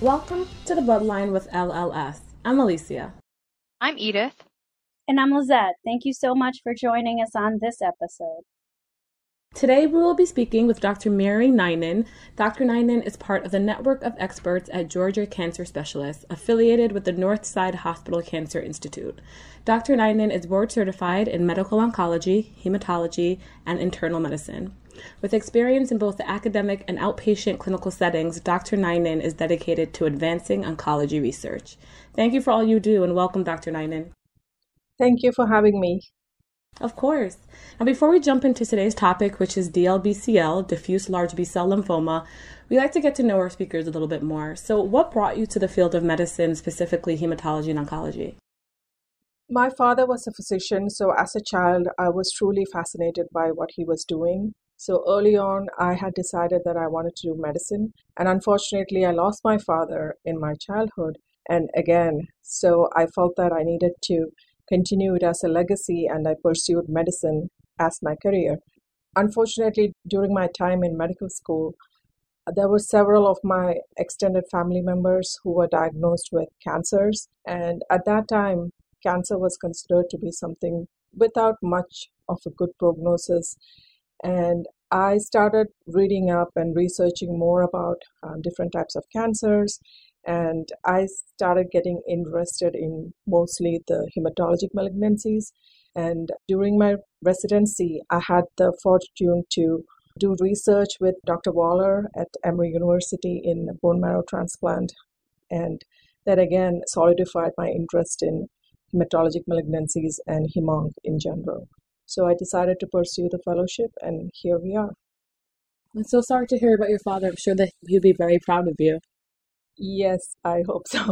Welcome to the Bloodline with LLS. I'm Alicia. I'm Edith. And I'm Lizette. Thank you so much for joining us on this episode. Today we will be speaking with Dr. Mary Ninan. Dr. Ninan is part of the network of experts at Georgia Cancer Specialists, affiliated with the Northside Hospital Cancer Institute. Dr. Ninan is board certified in medical oncology, hematology, and internal medicine. With experience in both the academic and outpatient clinical settings, Dr. Ninan is dedicated to advancing oncology research. Thank you for all you do and welcome, Dr. Ninan. Thank you for having me. Of course. Now, before we jump into today's topic, which is DLBCL, diffuse large B cell lymphoma, we like to get to know our speakers a little bit more. So, what brought you to the field of medicine, specifically hematology and oncology? My father was a physician, so as a child, I was truly fascinated by what he was doing. So early on, I had decided that I wanted to do medicine. And unfortunately, I lost my father in my childhood. And again, so I felt that I needed to continue it as a legacy, and I pursued medicine as my career. Unfortunately, during my time in medical school, there were several of my extended family members who were diagnosed with cancers. And at that time, cancer was considered to be something without much of a good prognosis. And I started reading up and researching more about um, different types of cancers. And I started getting interested in mostly the hematologic malignancies. And during my residency, I had the fortune to do research with Dr. Waller at Emory University in bone marrow transplant. And that again solidified my interest in hematologic malignancies and hemonc in general. So I decided to pursue the fellowship, and here we are. I'm so sorry to hear about your father. I'm sure that he'll be very proud of you. Yes, I hope so.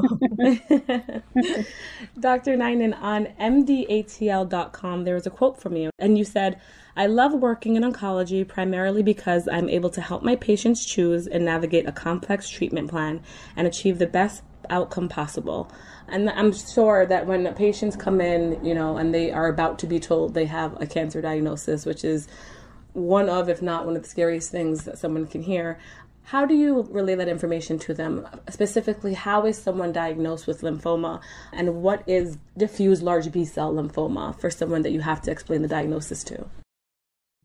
Dr. Ninan, on MDATL.com, there was a quote from you, and you said, I love working in oncology primarily because I'm able to help my patients choose and navigate a complex treatment plan and achieve the best outcome possible. And I'm sure that when patients come in, you know, and they are about to be told they have a cancer diagnosis, which is one of, if not one of the scariest things that someone can hear, how do you relay that information to them? Specifically, how is someone diagnosed with lymphoma and what is diffuse large B cell lymphoma for someone that you have to explain the diagnosis to?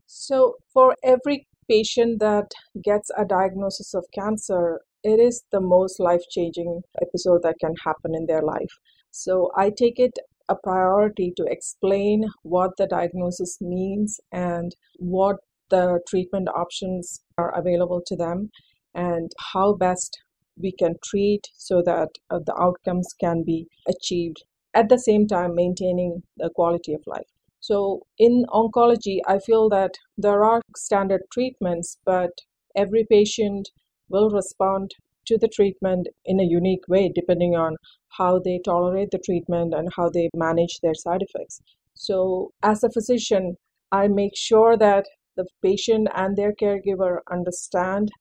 So, for every patient that gets a diagnosis of cancer, it is the most life changing episode that can happen in their life. So I take it a priority to explain what the diagnosis means and what the treatment options are available to them and how best we can treat so that uh, the outcomes can be achieved at the same time maintaining the quality of life. So in oncology, I feel that there are standard treatments, but every patient will respond to the treatment in a unique way depending on how they tolerate the treatment and how they manage their side effects. So, as a physician, I make sure that the patient and their caregiver understand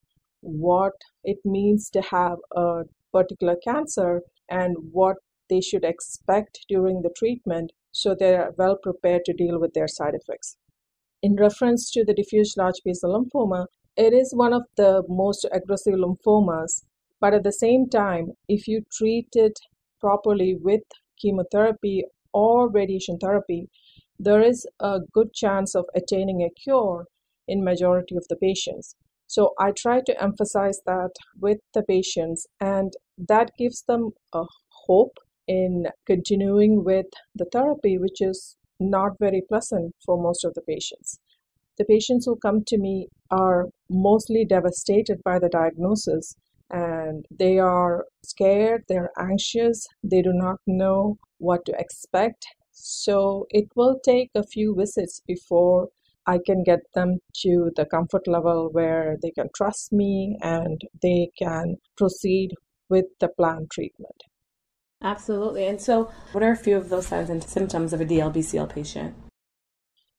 what it means to have a particular cancer and what they should expect during the treatment so they're well prepared to deal with their side effects. In reference to the diffuse large B cell lymphoma, it is one of the most aggressive lymphomas, but at the same time, if you treat it properly with chemotherapy or radiation therapy, there is a good chance of attaining a cure in majority of the patients. So I try to emphasize that with the patients and that gives them a hope in continuing with the therapy, which is not very pleasant for most of the patients. The patients who come to me are mostly devastated by the diagnosis and they are scared, they're anxious, they do not know what to expect. So it will take a few visits before I can get them to the comfort level where they can trust me and they can proceed with the planned treatment. Absolutely. And so, what are a few of those signs and symptoms of a DLBCL patient?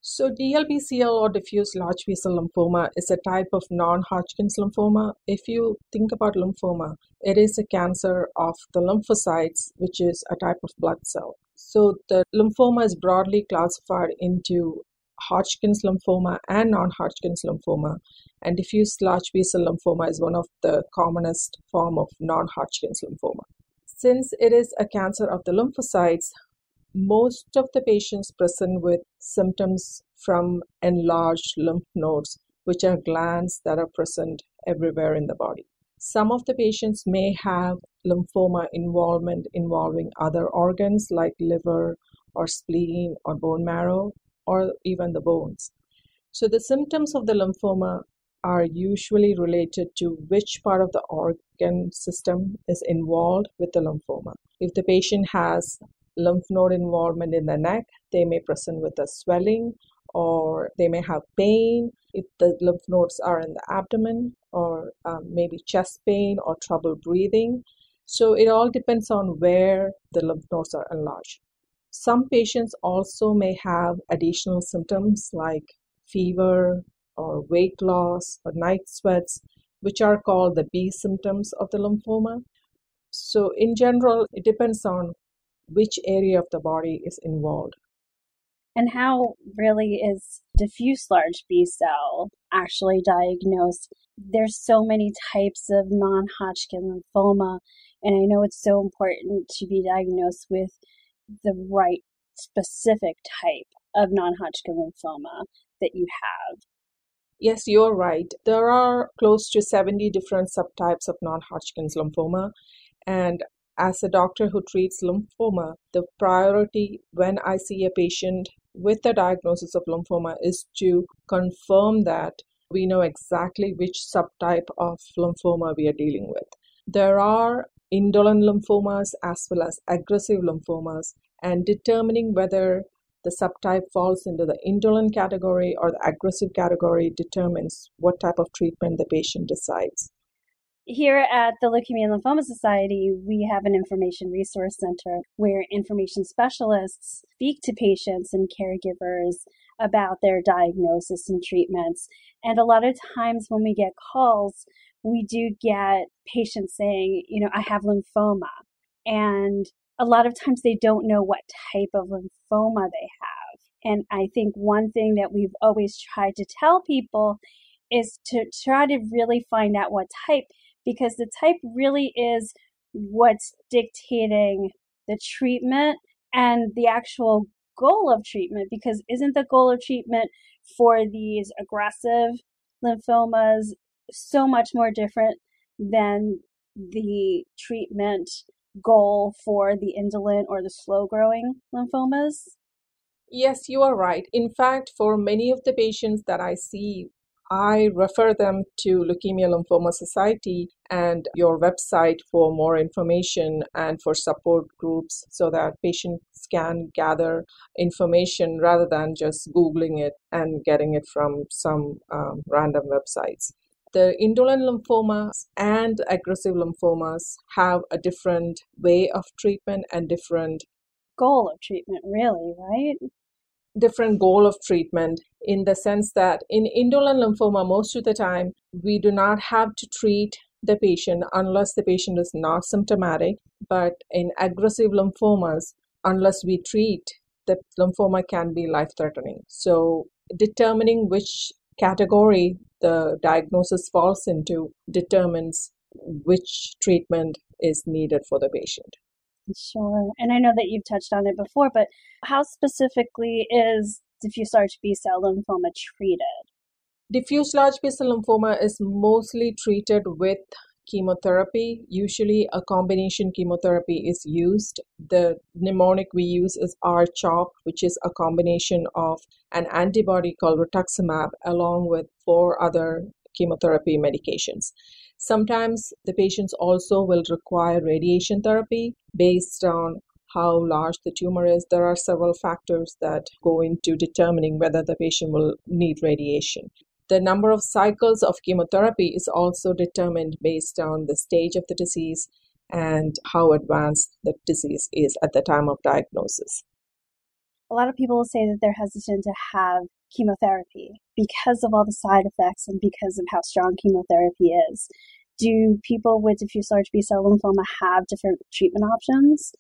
So, DLBCL or diffuse large B cell lymphoma is a type of non Hodgkin's lymphoma. If you think about lymphoma, it is a cancer of the lymphocytes, which is a type of blood cell. So, the lymphoma is broadly classified into Hodgkin's lymphoma and non Hodgkin's lymphoma. And diffuse large B cell lymphoma is one of the commonest form of non Hodgkin's lymphoma. Since it is a cancer of the lymphocytes, most of the patients present with symptoms from enlarged lymph nodes, which are glands that are present everywhere in the body. Some of the patients may have lymphoma involvement involving other organs like liver or spleen or bone marrow or even the bones. So the symptoms of the lymphoma are usually related to which part of the organ system is involved with the lymphoma. If the patient has lymph node involvement in the neck, they may present with a swelling or they may have pain if the lymph nodes are in the abdomen or um, maybe chest pain or trouble breathing. So it all depends on where the lymph nodes are enlarged. Some patients also may have additional symptoms like fever or weight loss or night sweats, which are called the B symptoms of the lymphoma. So, in general, it depends on which area of the body is involved. And how really is diffuse large B cell actually diagnosed? There's so many types of non Hodgkin lymphoma, and I know it's so important to be diagnosed with the right specific type of non Hodgkin lymphoma that you have. Yes, you're right. There are close to 70 different subtypes of non Hodgkin's lymphoma. And as a doctor who treats lymphoma, the priority when I see a patient with a diagnosis of lymphoma is to confirm that we know exactly which subtype of lymphoma we are dealing with. There are indolent lymphomas as well as aggressive lymphomas, and determining whether the subtype falls into the indolent category or the aggressive category determines what type of treatment the patient decides. Here at the Leukemia and Lymphoma Society, we have an information resource center where information specialists speak to patients and caregivers about their diagnosis and treatments. And a lot of times when we get calls, we do get patients saying, you know, I have lymphoma. And a lot of times they don't know what type of lymphoma they have. And I think one thing that we've always tried to tell people is to try to really find out what type because the type really is what's dictating the treatment and the actual goal of treatment because isn't the goal of treatment for these aggressive lymphomas so much more different than the treatment goal for the indolent or the slow growing lymphomas? Yes, you are right. In fact, for many of the patients that I see I refer them to Leukemia Lymphoma Society and your website for more information and for support groups so that patients can gather information rather than just Googling it and getting it from some um, random websites. The indolent lymphomas and aggressive lymphomas have a different way of treatment and different goal of treatment, really, right? different goal of treatment in the sense that in indolent lymphoma, most of the time, we do not have to treat the patient unless the patient is not symptomatic. But in aggressive lymphomas, unless we treat, the lymphoma can be life threatening. So, determining which category the diagnosis falls into determines which treatment is needed for the patient. Sure. And I know that you've touched on it before, but how specifically is diffuse large B cell lymphoma treated? Diffuse large B cell lymphoma is mostly treated with chemotherapy. Usually, a combination chemotherapy is used. The mnemonic we use is R-CHOP, which is a combination of an antibody called rituximab along with four other chemotherapy medications. Sometimes the patients also will require radiation therapy based on how large the tumor is. There are several factors that go into determining whether the patient will need radiation. The number of cycles of chemotherapy is also determined based on the stage of the disease and how advanced the disease is at the time of diagnosis. A lot of people say that they're hesitant to have chemotherapy because of all the side effects and because of how strong chemotherapy is. Do people with diffuse large B cell lymphoma have different treatment options?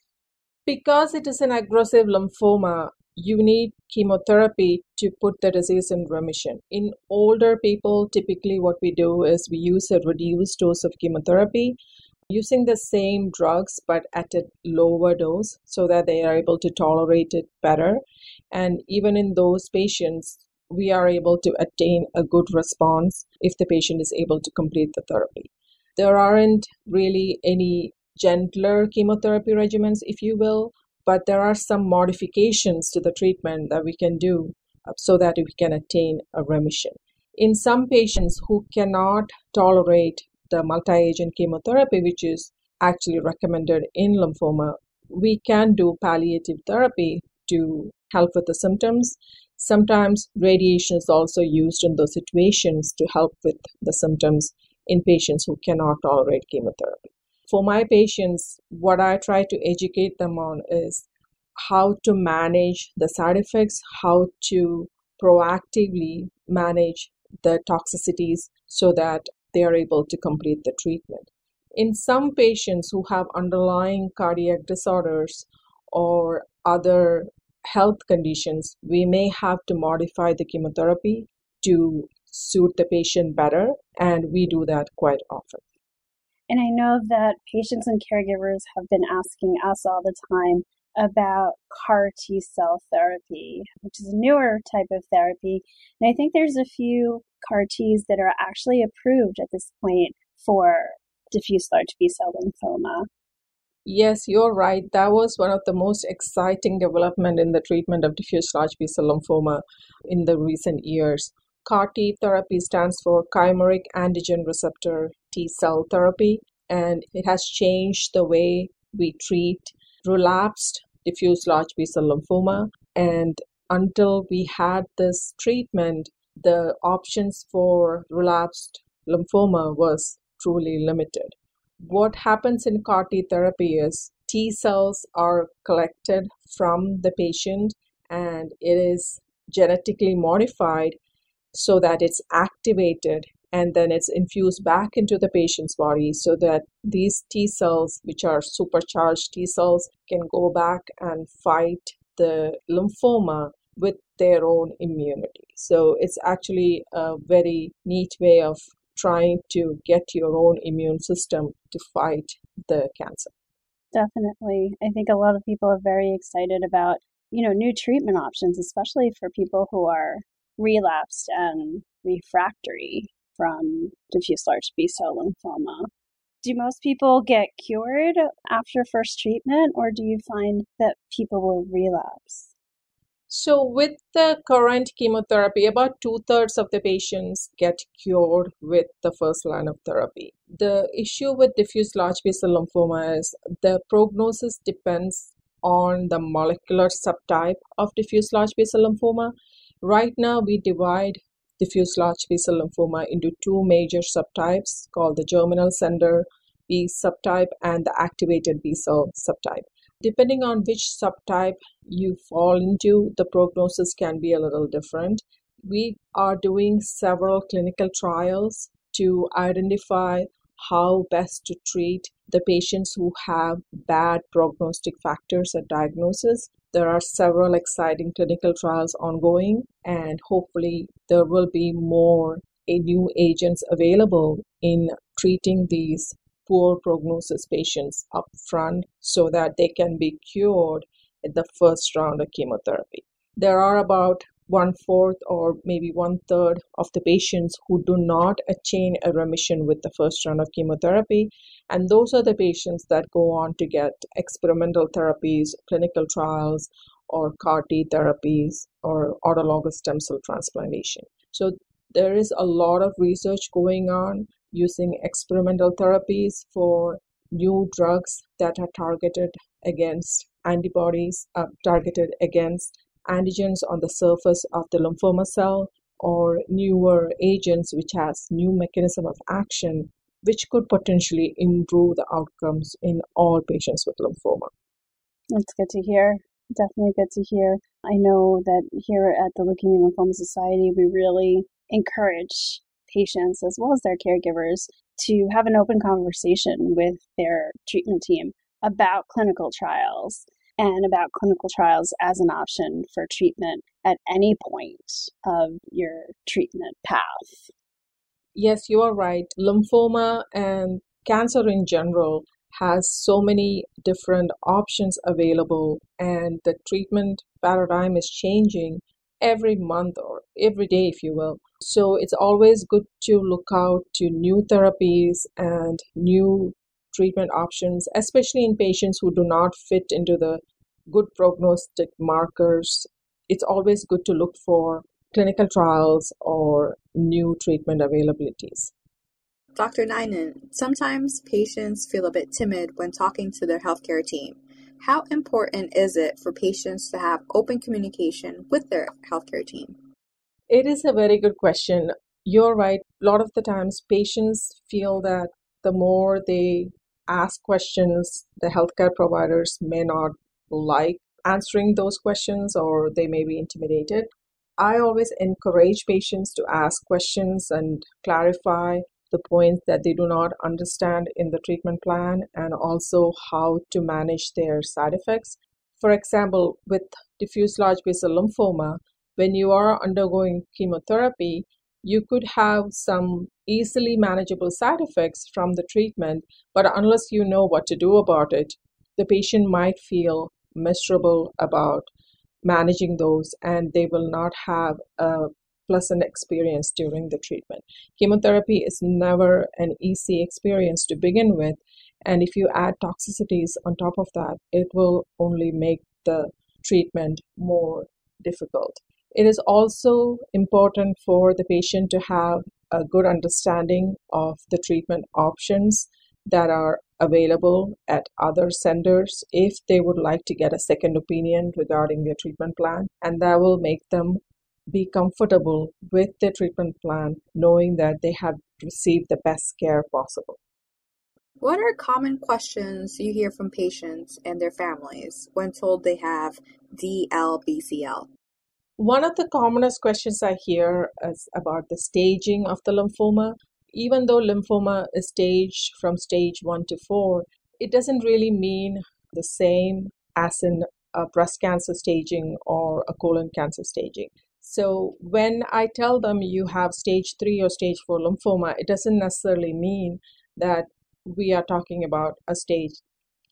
Because it is an aggressive lymphoma, you need chemotherapy to put the disease in remission. In older people, typically what we do is we use a reduced dose of chemotherapy using the same drugs but at a lower dose so that they are able to tolerate it better. And even in those patients, we are able to attain a good response if the patient is able to complete the therapy. There aren't really any gentler chemotherapy regimens, if you will, but there are some modifications to the treatment that we can do uh, so that we can attain a remission. In some patients who cannot tolerate the multi agent chemotherapy, which is actually recommended in lymphoma, we can do palliative therapy to help with the symptoms. Sometimes radiation is also used in those situations to help with the symptoms in patients who cannot tolerate chemotherapy for my patients, what I try to educate them on is how to manage the side effects, how to proactively manage the toxicities so that they are able to complete the treatment. In some patients who have underlying cardiac disorders or other health conditions, we may have to modify the chemotherapy to suit the patient better, and we do that quite often. And I know that patients and caregivers have been asking us all the time about CAR T cell therapy, which is a newer type of therapy. And I think there's a few CAR Ts that are actually approved at this point for diffuse large B cell lymphoma. Yes, you're right. That was one of the most exciting development in the treatment of diffuse large B cell lymphoma in the recent years. CAR T therapy stands for chimeric antigen receptor T cell therapy, and it has changed the way we treat relapsed diffuse large B cell lymphoma. And until we had this treatment, the options for relapsed lymphoma was truly limited. What happens in CAR T therapy is T cells are collected from the patient and it is genetically modified so that it's activated and then it's infused back into the patient's body so that these T cells, which are supercharged T cells, can go back and fight the lymphoma with their own immunity. So it's actually a very neat way of trying to get your own immune system to fight the cancer. Definitely. I think a lot of people are very excited about, you know, new treatment options, especially for people who are relapsed and refractory from diffuse large B cell lymphoma. Do most people get cured after first treatment, or do you find that people will relapse? So, with the current chemotherapy, about two thirds of the patients get cured with the first line of therapy. The issue with diffuse large B cell lymphoma is the prognosis depends on the molecular subtype of diffuse large B cell lymphoma. Right now, we divide diffuse large B-cell lymphoma into two major subtypes called the germinal center B subtype and the activated B-cell subtype. Depending on which subtype you fall into, the prognosis can be a little different. We are doing several clinical trials to identify how best to treat the patients who have bad prognostic factors at diagnosis. There are several exciting clinical trials ongoing, and hopefully, there will be more new agents available in treating these poor prognosis patients up front so that they can be cured in the first round of chemotherapy. There are about one fourth or maybe one third of the patients who do not attain a remission with the first round of chemotherapy. And those are the patients that go on to get experimental therapies, clinical trials, or CAR T therapies, or autologous stem cell transplantation. So there is a lot of research going on using experimental therapies for new drugs that are targeted against antibodies uh, targeted against antigens on the surface of the lymphoma cell or newer agents which has new mechanism of action which could potentially improve the outcomes in all patients with lymphoma. That's good to hear. Definitely good to hear. I know that here at the Leukemia Lymphoma Society, we really encourage patients as well as their caregivers to have an open conversation with their treatment team about clinical trials and about clinical trials as an option for treatment at any point of your treatment path. Yes, you are right. Lymphoma and cancer in general has so many different options available, and the treatment paradigm is changing every month or every day, if you will. So it's always good to look out to new therapies and new treatment options, especially in patients who do not fit into the good prognostic markers. It's always good to look for clinical trials or new treatment availabilities. Dr. Ninan, sometimes patients feel a bit timid when talking to their healthcare team. How important is it for patients to have open communication with their healthcare team? It is a very good question. You're right. A lot of the times, patients feel that the more they ask questions, the healthcare providers may not like answering those questions or they may be intimidated. I always encourage patients to ask questions and clarify the points that they do not understand in the treatment plan and also how to manage their side effects. For example, with diffuse large B-cell lymphoma, when you are undergoing chemotherapy, you could have some easily manageable side effects from the treatment, but unless you know what to do about it, the patient might feel miserable about managing those and they will not have a pleasant experience during the treatment. Chemotherapy is never an easy experience to begin with, and if you add toxicities on top of that, it will only make the treatment more difficult. It is also important for the patient to have a good understanding of the treatment options that are available at other centers if they would like to get a second opinion regarding their treatment plan, and that will make them be comfortable with their treatment plan, knowing that they have received the best care possible. What are common questions you hear from patients and their families when told they have DLBCL? One of the commonest questions I hear is about the staging of the lymphoma. Even though lymphoma is staged from stage 1 to 4, it doesn't really mean the same as in a breast cancer staging or a colon cancer staging. So when I tell them you have stage 3 or stage 4 lymphoma, it doesn't necessarily mean that we are talking about a stage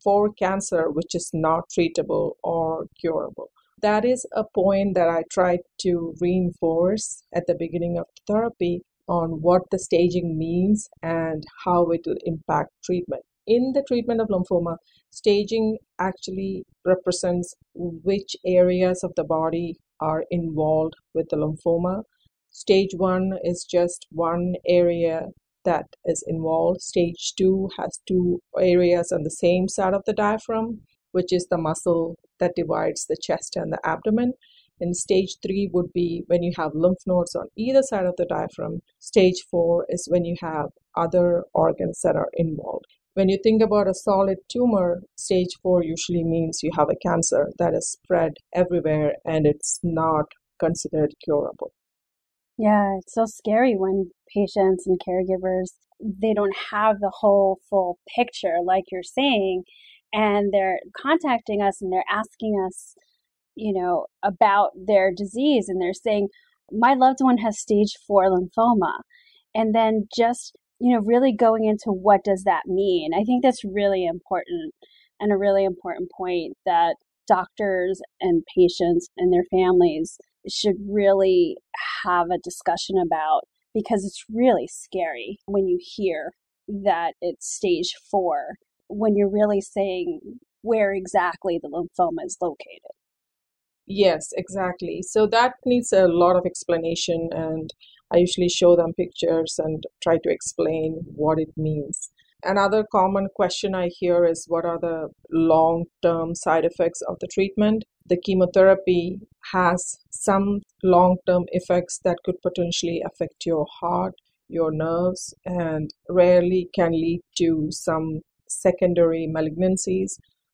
4 cancer which is not treatable or curable. That is a point that I try to reinforce at the beginning of therapy on what the staging means and how it will impact treatment. In the treatment of lymphoma, staging actually represents which areas of the body are involved with the lymphoma. Stage one is just one area that is involved. Stage two has two areas on the same side of the diaphragm, which is the muscle that divides the chest and the abdomen. And stage three would be when you have lymph nodes on either side of the diaphragm. Stage four is when you have other organs that are involved. When you think about a solid tumor, stage four usually means you have a cancer that is spread everywhere and it's not considered curable. Yeah, it's so scary when patients and caregivers they don't have the whole full picture like you're saying and they're contacting us and they're asking us, you know, about their disease and they're saying my loved one has stage 4 lymphoma. And then just you know, really going into what does that mean. I think that's really important and a really important point that doctors and patients and their families should really have a discussion about because it's really scary when you hear that it's stage four, when you're really saying where exactly the lymphoma is located. Yes, exactly. So that needs a lot of explanation, and I usually show them pictures and try to explain what it means. Another common question I hear is what are the long term side effects of the treatment? The chemotherapy has some long term effects that could potentially affect your heart, your nerves, and rarely can lead to some secondary malignancies.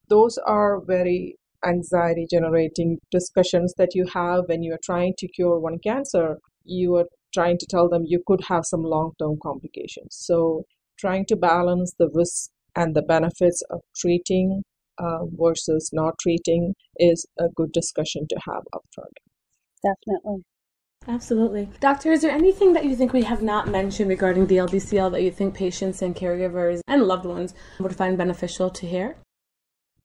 Those are very anxiety generating discussions that you have when you are trying to cure one cancer. You are trying to tell them you could have some long term complications. So trying to balance the risks and the benefits of treating uh, versus not treating is a good discussion to have upfront. Definitely. Absolutely. Doctor, is there anything that you think we have not mentioned regarding DLBCL that you think patients and caregivers and loved ones would find beneficial to hear?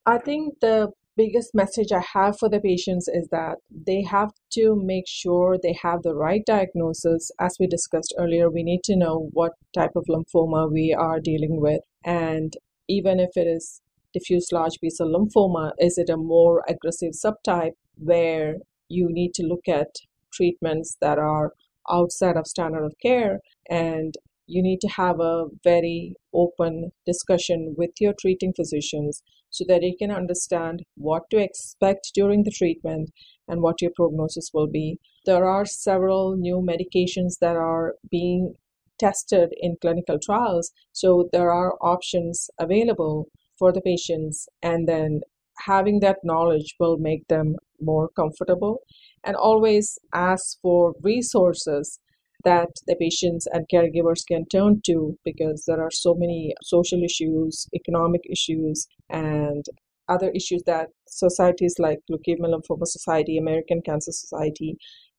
I think the biggest message I have for the patients is that they have to make sure they have the right diagnosis. As we discussed earlier, we need to know what type of lymphoma we are dealing with. And even if it is diffuse large B cell lymphoma, is it a more aggressive subtype where you need to look at treatments that are outside of standard of care and you need to have a very open discussion with your treating physicians so that they can understand what to expect during the treatment and what your prognosis will be. There are several new medications that are being tested in clinical trials, so there are options available for the patients, and then having that knowledge will make them more comfortable. And always ask for resources that the patients and caregivers can turn to because there are so many social issues, economic issues, and other issues that societies like Leukemia Lymphoma Society, American Cancer Society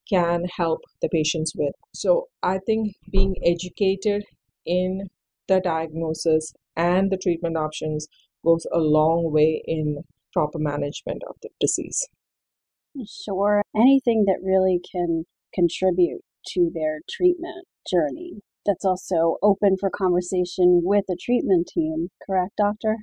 can help the patients with. So I think being educated in the diagnosis and the treatment options goes a long way in proper management of the disease. Sure. Anything that really can contribute to their treatment journey that's also open for conversation with the treatment team, correct, doctor?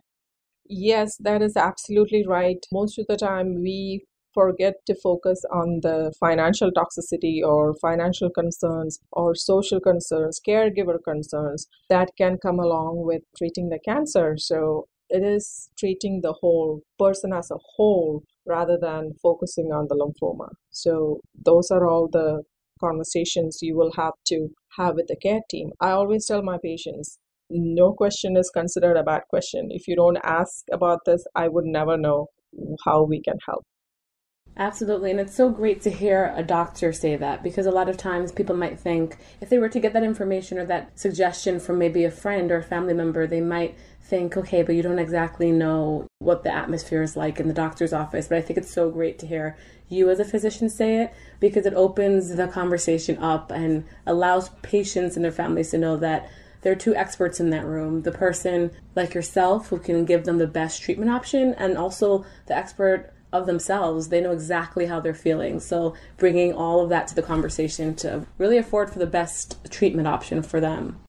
Yes, that is absolutely right. Most of the time, we forget to focus on the financial toxicity or financial concerns or social concerns, caregiver concerns that can come along with treating the cancer. So it is treating the whole person as a whole rather than focusing on the lymphoma. So those are all the conversations you will have to have with the care team. I always tell my patients no question is considered a bad question. If you don't ask about this, I would never know how we can help. Absolutely. And it's so great to hear a doctor say that because a lot of times people might think if they were to get that information or that suggestion from maybe a friend or a family member, they might think, okay, but you don't exactly know what the atmosphere is like in the doctor's office. But I think it's so great to hear you as a physician say it because it opens the conversation up and allows patients and their families to know that there are two experts in that room the person like yourself who can give them the best treatment option, and also the expert of themselves. They know exactly how they're feeling. So, bringing all of that to the conversation to really afford for the best treatment option for them.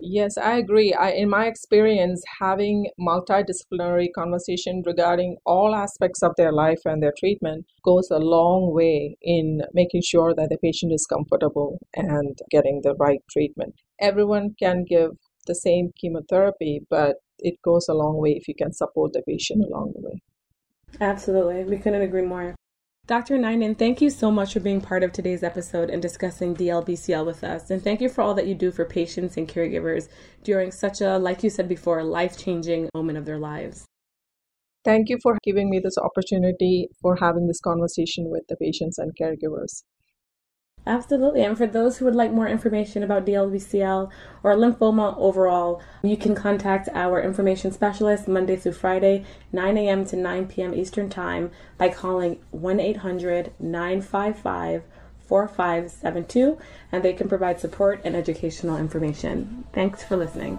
Yes, I agree. I, in my experience, having multidisciplinary conversation regarding all aspects of their life and their treatment goes a long way in making sure that the patient is comfortable and getting the right treatment. Everyone can give the same chemotherapy, but it goes a long way if you can support the patient along the way. Absolutely. We couldn't agree more. Dr. Ninan, thank you so much for being part of today's episode and discussing DLBCL with us. And thank you for all that you do for patients and caregivers during such a, like you said before, life changing moment of their lives. Thank you for giving me this opportunity for having this conversation with the patients and caregivers. Absolutely. And for those who would like more information about DLBCL or lymphoma overall, you can contact our information specialist Monday through Friday, 9 a.m. to 9 p.m. Eastern Time by calling 1 800 955 4572, and they can provide support and educational information. Thanks for listening.